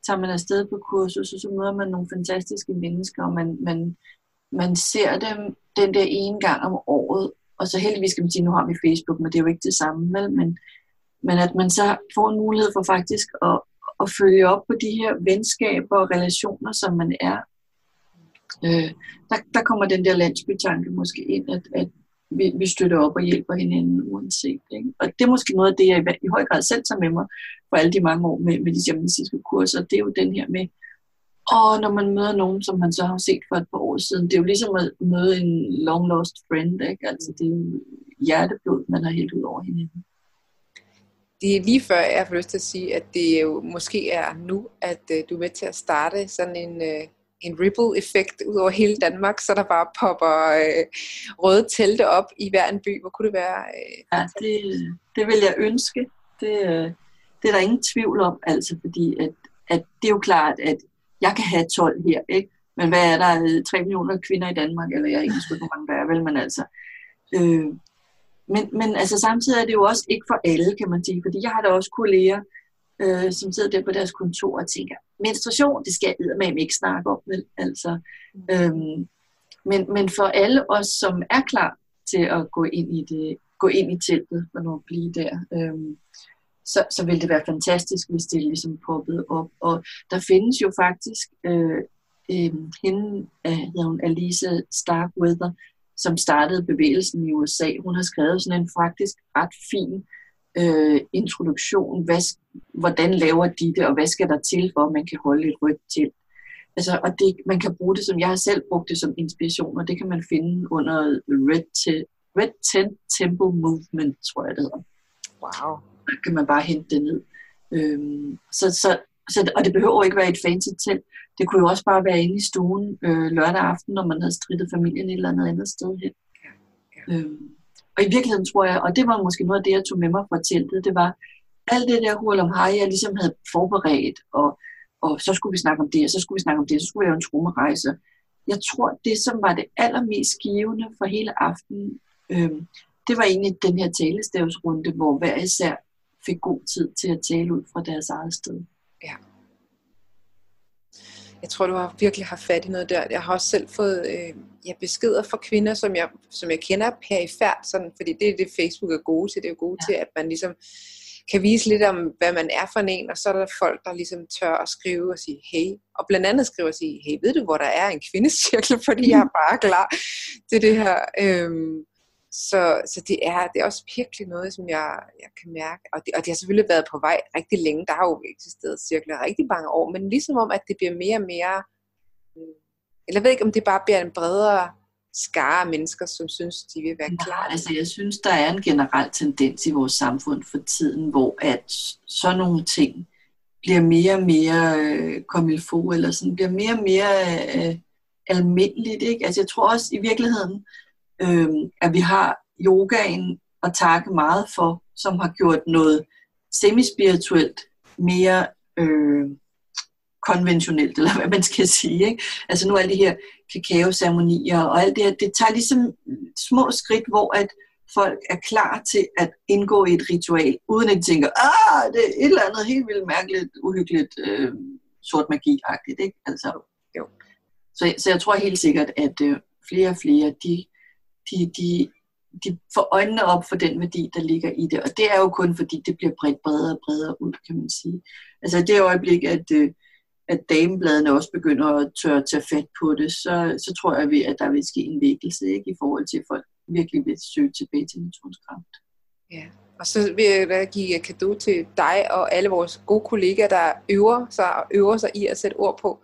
tager man afsted på kursus, og så møder man nogle fantastiske mennesker, og man, man, man ser dem den der ene gang om året, og så heldigvis kan man sige, nu har vi Facebook, men det er jo ikke det samme, vel? Men, men at man så får en mulighed for faktisk at, at følge op på de her venskaber og relationer, som man er. Øh, der, der kommer den der landsbytanke måske ind, at, at vi, vi støtter op og hjælper hinanden uanset. Ikke? Og det er måske noget af det, jeg i, i høj grad selv tager med mig for alle de mange år med, med de shamanistiske kurser. Det er jo den her med, og når man møder nogen, som man så har set for et par år siden, det er jo ligesom at møde en long lost friend. Ikke? Altså, det er jo hjerteblod, man har helt ud over hinanden det er lige før, jeg har lyst til at sige, at det jo måske er nu, at uh, du er med til at starte sådan en, uh, en ripple-effekt ud over hele Danmark, så der bare popper uh, røde telte op i hver en by. Hvor kunne det være? Uh, ja, det, det vil jeg ønske. Det, uh, det er der ingen tvivl om, altså, fordi at, at det er jo klart, at jeg kan have 12 her, ikke? Men hvad er der? Øh, 3 millioner kvinder i Danmark, eller jeg er ikke hvor mange der er, vel, men altså... Øh, men, men altså samtidig er det jo også ikke for alle, kan man sige, fordi jeg har da også kolleger, øh, som sidder der på deres kontor og tænker, menstruation, det skal jeg med ikke snakke om, vel? Altså, øhm, men, men for alle os, som er klar til at gå ind i det, gå ind i teltet og nu blive der, øhm, så, så vil det være fantastisk, hvis det ligesom poppede op. Og der findes jo faktisk øh, øh, hende, øh, hedder hun Alisa Starkweather, som startede bevægelsen i USA. Hun har skrevet sådan en faktisk ret fin øh, introduktion. Hvad, hvordan laver de det, og hvad skal der til, for at man kan holde et rødt til? Altså, og det, man kan bruge det som, jeg har selv brugt det som inspiration, og det kan man finde under Red, Te- Red Tent Temple Movement, tror jeg det hedder. Wow. Kan man bare hente det ned. Øhm, så, så, så, og det behøver ikke være et fancy telt. Det kunne jo også bare være inde i stuen øh, lørdag aften, når man havde strittet familien et eller andet andet sted hen. Ja, ja. Øhm, og i virkeligheden tror jeg, og det var måske noget af det, jeg tog med mig fra teltet, det var alt det der hul om hej, jeg ligesom havde forberedt, og, og så skulle vi snakke om det, og så skulle vi snakke om det, så skulle vi lave en trommerejse. Jeg tror, det som var det allermest givende for hele aftenen, øhm, det var egentlig den her talestavsrunde, hvor hver især fik god tid til at tale ud fra deres eget sted. Ja. Jeg tror, du har virkelig har fat i noget der. Jeg har også selv fået øh, ja, beskeder fra kvinder, som jeg, som jeg kender perifært, sådan, fordi det er det, Facebook er gode til. Det er jo gode ja. til, at man ligesom kan vise lidt om, hvad man er for en, og så er der folk, der ligesom tør at skrive og sige, hey, og blandt andet skrive og sige, hey, ved du, hvor der er en kvindecirkel, fordi jeg er bare klar til det her. Øhm, så, så det, er, det er også virkelig noget, som jeg, jeg kan mærke. Og det, og det har selvfølgelig været på vej rigtig længe. Der har jo eksisteret cirkler rigtig mange år. Men ligesom om, at det bliver mere og mere... Mm, eller jeg ved ikke, om det bare bliver en bredere skare af mennesker, som synes, de vil være klar. Nej, altså jeg synes, der er en generel tendens i vores samfund for tiden, hvor at sådan nogle ting bliver mere og mere øh, komilfo, eller sådan bliver mere og mere øh, almindeligt. Ikke? Altså jeg tror også i virkeligheden, øh, at vi har yogaen at takke meget for, som har gjort noget semispirituelt, mere øh, konventionelt, eller hvad man skal sige. Ikke? Altså nu alle de her kakaoceremonier og alt det her, det tager ligesom små skridt, hvor at folk er klar til at indgå i et ritual, uden at de tænker, ah, det er et eller andet helt vildt mærkeligt, uhyggeligt, øh, sort magi-agtigt. Ikke? Altså, Jo. Så, så jeg tror helt sikkert, at øh, flere og flere, de, de, de, de får øjnene op for den værdi, der ligger i det. Og det er jo kun fordi, det bliver bredt bredere og bredere ud, kan man sige. Altså i det øjeblik, at, øh, at damebladene også begynder at tørre tage fat på det, så, så tror jeg, at der vil ske en vækkelse ikke, i forhold til, at folk virkelig vil søge tilbage til naturens kraft. Ja. Og så vil jeg da give kado til dig og alle vores gode kollegaer, der øver sig og øver sig i at sætte ord på,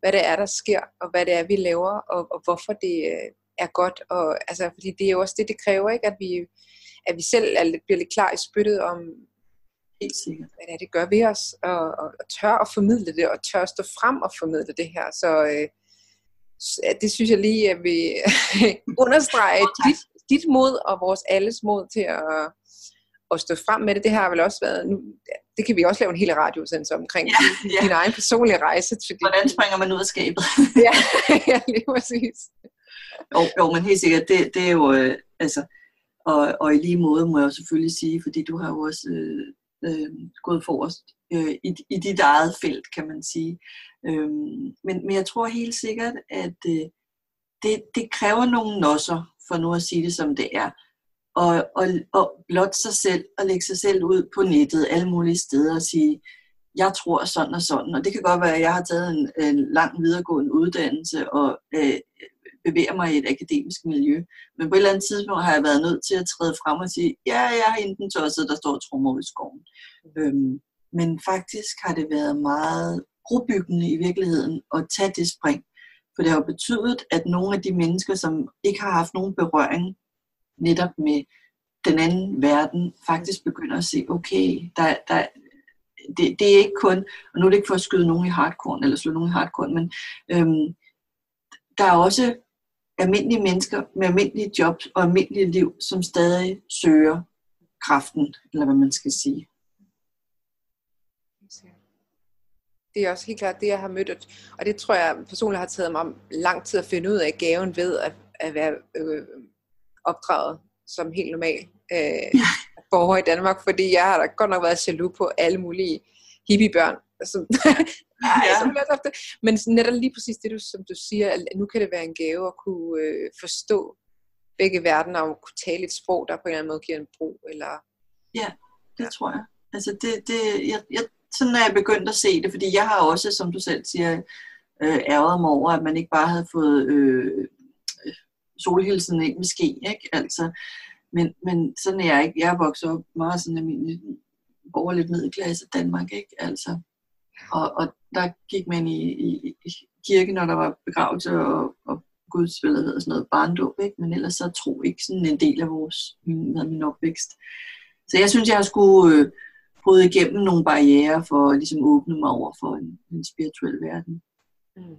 hvad det er, der sker, og hvad det er, vi laver, og, og hvorfor det øh, er godt. Og, altså, fordi det er jo også det, det kræver, ikke? At, vi, at vi selv er bliver lidt klar i spyttet om, Helt sikkert. hvad det er, det gør ved os, og, og, og tør at formidle det, og tør at stå frem og formidle det her. Så øh, det synes jeg lige, at vi understreger dit, dit mod og vores alles mod til at, at stå frem med det. Det har vel også været, nu, det kan vi også lave en hel radiosendelse omkring, Ja, ja. din egen personlige rejse. Fordi, Hvordan springer man ud af skabet? ja, ja, lige præcis. Jo, jo men helt sikkert, det, det er jo, øh, altså, og, og i lige måde må jeg jo selvfølgelig sige, fordi du har jo også øh, øh, gået forrest øh, i, i dit eget felt, kan man sige. Øhm, men, men jeg tror helt sikkert, at øh, det, det kræver nogle nosser, for nu at sige det som det er, og, og, og blot sig selv, og lægge sig selv ud på nettet, alle mulige steder, og sige, jeg tror sådan og sådan, og det kan godt være, at jeg har taget en, en lang videregående uddannelse, og øh, bevæger mig i et akademisk miljø. Men på et eller andet tidspunkt har jeg været nødt til at træde frem og sige, ja, jeg har enten tosset, der står trommer i skoven. Øhm, men faktisk har det været meget brobyggende i virkeligheden at tage det spring. For det har jo betydet, at nogle af de mennesker, som ikke har haft nogen berøring netop med den anden verden, faktisk begynder at se, okay, der, der, det, det er ikke kun, og nu er det ikke for at skyde nogen i hardcore, eller slå nogen i hardcore, men øhm, der er også almindelige mennesker med almindelige jobs og almindelige liv, som stadig søger kraften, eller hvad man skal sige. Det er også helt klart det, jeg har mødt, og- det tror jeg personligt har taget mig lang tid at finde ud af gaven ved at, at være øh, opdraget som helt normal øh, borger i Danmark, fordi jeg har da godt nok været jaloux på alle mulige hippiebørn, som, Ja. som ofte. Men netop lige præcis det, du, som du siger, at nu kan det være en gave at kunne øh, forstå begge verdener og kunne tale et sprog, der på en eller anden måde giver en bro. Eller, Det tror jeg. Altså det, det, jeg, jeg, sådan er jeg begyndt at se det, fordi jeg har også, som du selv siger, øh, ærget mig over, at man ikke bare havde fået øh, solhilsen ind med ske, ikke? Altså, men, men sådan er jeg ikke. Jeg er vokset op meget sådan almindelig borgerligt middelklasse Danmark, ikke? Altså, og, og der gik man i, i, i kirke, når der var begravelse og, og Guds hvad hedder sådan noget barndåb, ikke? men ellers så tro ikke sådan en del af vores, min, min opvækst. Så jeg synes, jeg har skulle øh, bryde igennem nogle barriere for at ligesom åbne mig over for en, en spirituel verden. mm.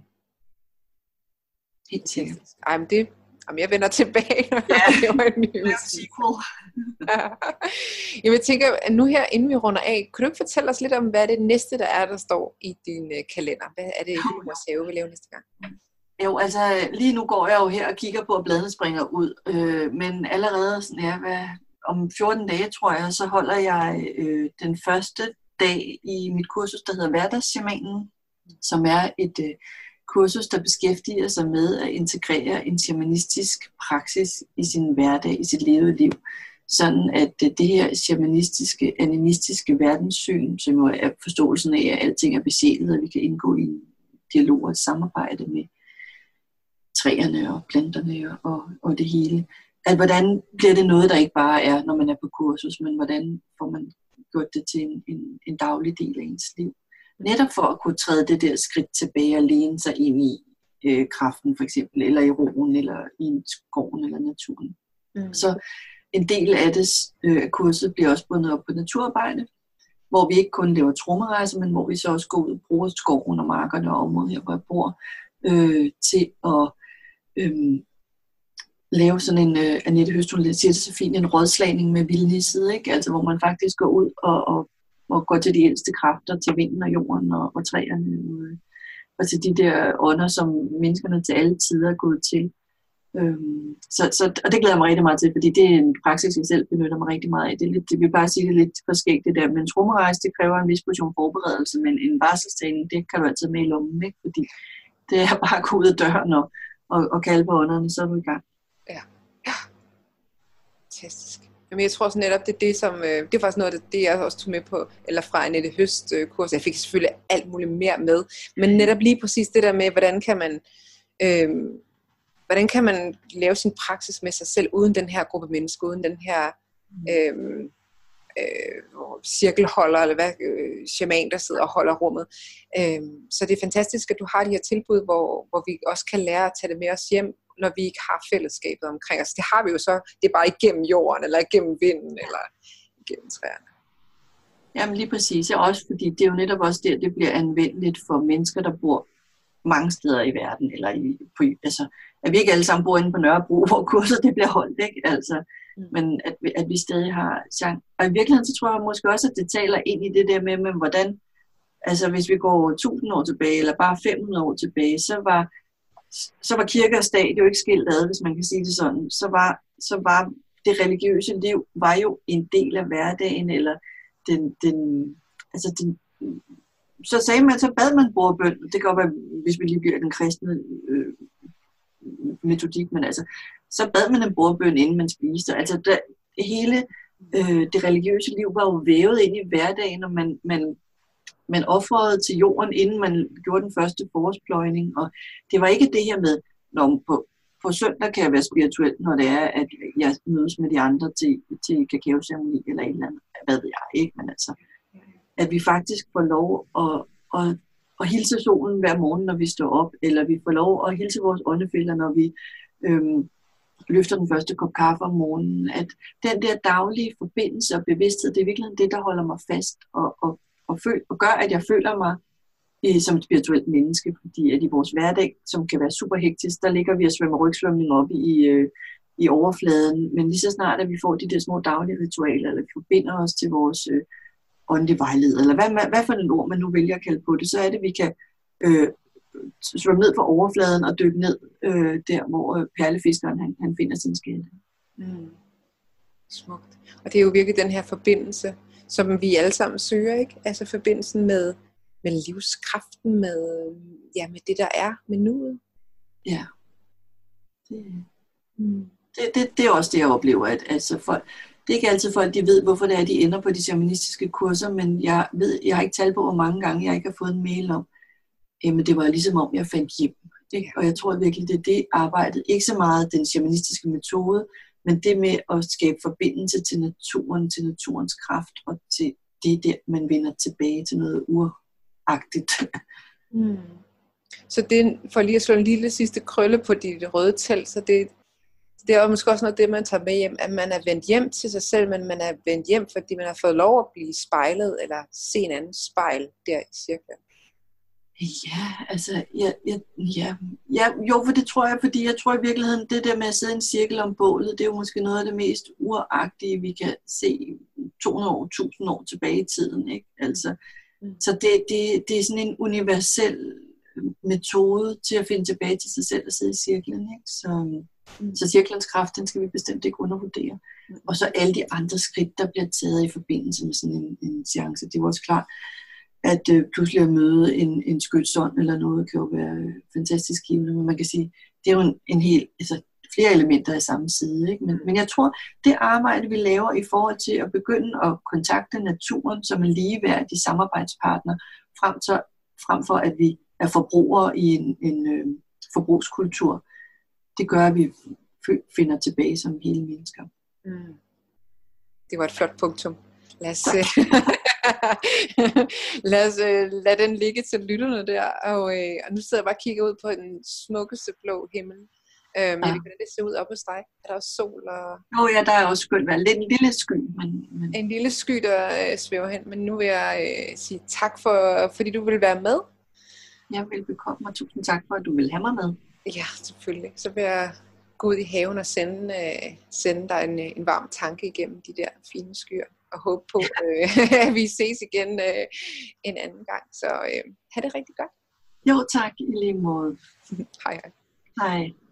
Helt sikkert. Ej, men det, jamen jeg vender tilbage, når Ja. jeg laver en ny sequel. Jamen, jeg tænker, at nu her, inden vi runder af, kan du ikke fortælle os lidt om, hvad det næste, der er, der står i din øh, kalender? Hvad er det, Julius Have vil lave næste gang? Jo, altså lige nu går jeg jo her og kigger på, at bladene springer ud. Øh, men allerede sådan, ja, hvad, om 14 dage, tror jeg, så holder jeg øh, den første dag i mit kursus, der hedder Hverdagshamanen, som er et øh, kursus, der beskæftiger sig med at integrere en shamanistisk praksis i sin hverdag, i sit levede liv. Sådan at øh, det her shamanistiske, animistiske verdenssyn, som jo er forståelsen af, at alting er besjælet, og vi kan indgå i en dialog og et samarbejde med træerne og planterne og, og det hele. At hvordan bliver det noget, der ikke bare er, når man er på kursus, men hvordan får man gjort det til en, en, en daglig del af ens liv. Netop for at kunne træde det der skridt tilbage og læne sig ind i øh, kraften for eksempel, eller i roen, eller i skoven eller naturen. Mm. Så en del af det øh, kurset bliver også bundet op på naturarbejde, hvor vi ikke kun laver trommerejser, men hvor vi så også går ud og bruger skoven og markerne og området her, hvor jeg bor, øh, til at øh, lave sådan en, øh, Annette Høst, hun siger det så fint, en rådslagning med vildnisset, ikke? Altså hvor man faktisk går ud og, og og går til de ældste kræfter, til vinden og jorden og, og træerne, og, og til de der ånder, som menneskerne til alle tider er gået til. Øhm, så, så, og det glæder jeg mig rigtig meget til, fordi det er en praksis, jeg selv benytter mig rigtig meget af. Det, er lidt, det vil bare sige det lidt forskelligt det der. Men trommerejse, det kræver en vis portion forberedelse, men en varselstræning, det kan du altid med i lommen, ikke? fordi det er bare at gå ud af døren og, og, og kalde på ånderne, så er du i gang. Ja. ja. Fantastisk. Jamen, jeg tror også netop, det er det, som, øh, det er faktisk noget af det, jeg også tog med på, eller fra en et høst øh, kurs. Jeg fik selvfølgelig alt muligt mere med, men netop lige præcis det der med, hvordan kan man, øh, hvordan kan man lave sin praksis med sig selv, uden den her gruppe mennesker, uden den her øh, øh, cirkelholder, eller hvad, øh, shaman, der sidder og holder rummet. Øh, så det er fantastisk, at du har de her tilbud, hvor, hvor vi også kan lære at tage det med os hjem, når vi ikke har fællesskabet omkring os. Det har vi jo så, det er bare igennem jorden, eller igennem vinden, eller igennem træerne. Jamen lige præcis, og også fordi det er jo netop også der, det bliver anvendeligt for mennesker, der bor mange steder i verden, eller i, på, altså, at vi ikke alle sammen bor inde på Nørrebro, hvor kurset det bliver holdt, ikke? Altså, mm. men at vi, at vi stadig har chance. Og i virkeligheden, så tror jeg måske også, at det taler ind i det der med, med hvordan, altså hvis vi går 1000 år tilbage, eller bare 500 år tilbage, så var så var kirke og stat jo ikke skilt ad, hvis man kan sige det sådan. Så var, så var det religiøse liv var jo en del af hverdagen, eller den, den, altså den, så sagde man, så bad man bordbøn. Det kan godt være, hvis vi lige bliver den kristne øh, metodik, men altså, så bad man en bordbøn, inden man spiste. Altså, der, hele øh, det religiøse liv var jo vævet ind i hverdagen, og man, man man offrede til jorden, inden man gjorde den første forårspløjning. Og det var ikke det her med, når på, på søndag kan jeg være spirituel, når det er, at jeg mødes med de andre til, til kakaoceremoni eller et eller andet. Hvad ved jeg ikke, men altså, at vi faktisk får lov at, at, at hilse solen hver morgen, når vi står op, eller vi får lov at hilse vores åndefælder, når vi øhm, løfter den første kop kaffe om morgenen. At den der daglige forbindelse og bevidsthed, det er virkelig det, der holder mig fast og, og og, føl, og gør, at jeg føler mig øh, som et spirituelt menneske, fordi at i vores hverdag, som kan være super hektisk, der ligger vi og svømmer rygsvømning op i, øh, i overfladen, men lige så snart, at vi får de der små daglige ritualer, eller vi forbinder os til vores øh, åndelige vejleder, eller hvad, hvad, hvad for en ord man nu vælger at kalde på det, så er det, at vi kan øh, svømme ned fra overfladen og dykke ned øh, der, hvor øh, perlefiskeren han, han finder sin skatte. Mm. Smukt. Og det er jo virkelig den her forbindelse som vi alle sammen søger, ikke? Altså forbindelsen med, med livskraften, med, ja, med det, der er, med nuet. Ja. Det, mm. det, det, det er også det, jeg oplever, at altså folk, det er ikke altid folk, de ved, hvorfor det er, de ender på de shamanistiske kurser, men jeg ved, jeg har ikke talt på, hvor mange gange jeg ikke har fået en mail om, jamen det var ligesom om, jeg fandt hjem. Ikke? Og jeg tror virkelig, det er det arbejdet, ikke så meget den shamanistiske metode, men det med at skabe forbindelse til naturen, til naturens kraft, og til det der, man vender tilbage til noget uragtigt. Mm. Så det, for lige at slå en lille sidste krølle på dit røde telt, så det, det er måske også noget det, man tager med hjem, at man er vendt hjem til sig selv, men man er vendt hjem, fordi man har fået lov at blive spejlet, eller se en anden spejl der i cirklen. Ja, altså, ja, ja, ja, ja, jo, for det tror jeg, fordi jeg tror i virkeligheden, det der med at sidde i en cirkel om bålet, det er jo måske noget af det mest uragtige, vi kan se 200 år, 1000 år tilbage i tiden, ikke? Altså, mm. så det, det, det er sådan en universel metode til at finde tilbage til sig selv og sidde i cirklen, ikke? Så, mm. så cirklens kraft, den skal vi bestemt ikke undervurdere. Mm. Og så alle de andre skridt, der bliver taget i forbindelse med sådan en, en seance, det er også klart, at øh, pludselig at møde en, en skytsånd eller noget, kan jo være øh, fantastisk givende, men man kan sige, det er jo en, en helt, altså flere elementer af samme side. Ikke? Men, men jeg tror, det arbejde, vi laver i forhold til at begynde at kontakte naturen som en ligeværdig samarbejdspartner, frem, til, frem for at vi er forbrugere i en, en øh, forbrugskultur, det gør, at vi finder tilbage som hele mennesker. Mm. Det var et flot punktum. Lad os, lad os uh, lade den ligge til lytterne der. Og, uh, og nu sidder jeg bare og kigger ud på den smukkeste blå himmel. Um, ja. Hvordan det ser ud op hos dig? Er der også sol? Og... Jo, ja, der er også skønt være lidt en lille sky. Men, men... En lille sky, der uh, svæver hen. Men nu vil jeg uh, sige tak, for, fordi du vil være med. Jeg vil bekomme, og tusind tak for, at du vil have mig med. Ja, selvfølgelig. Så vil jeg gå ud i haven og sende, uh, sende dig en, en varm tanke igennem de der fine skyer og håbe på, øh, at vi ses igen øh, en anden gang. Så øh, have det rigtig godt. Jo tak, i lige måde. Hej hej. Hej.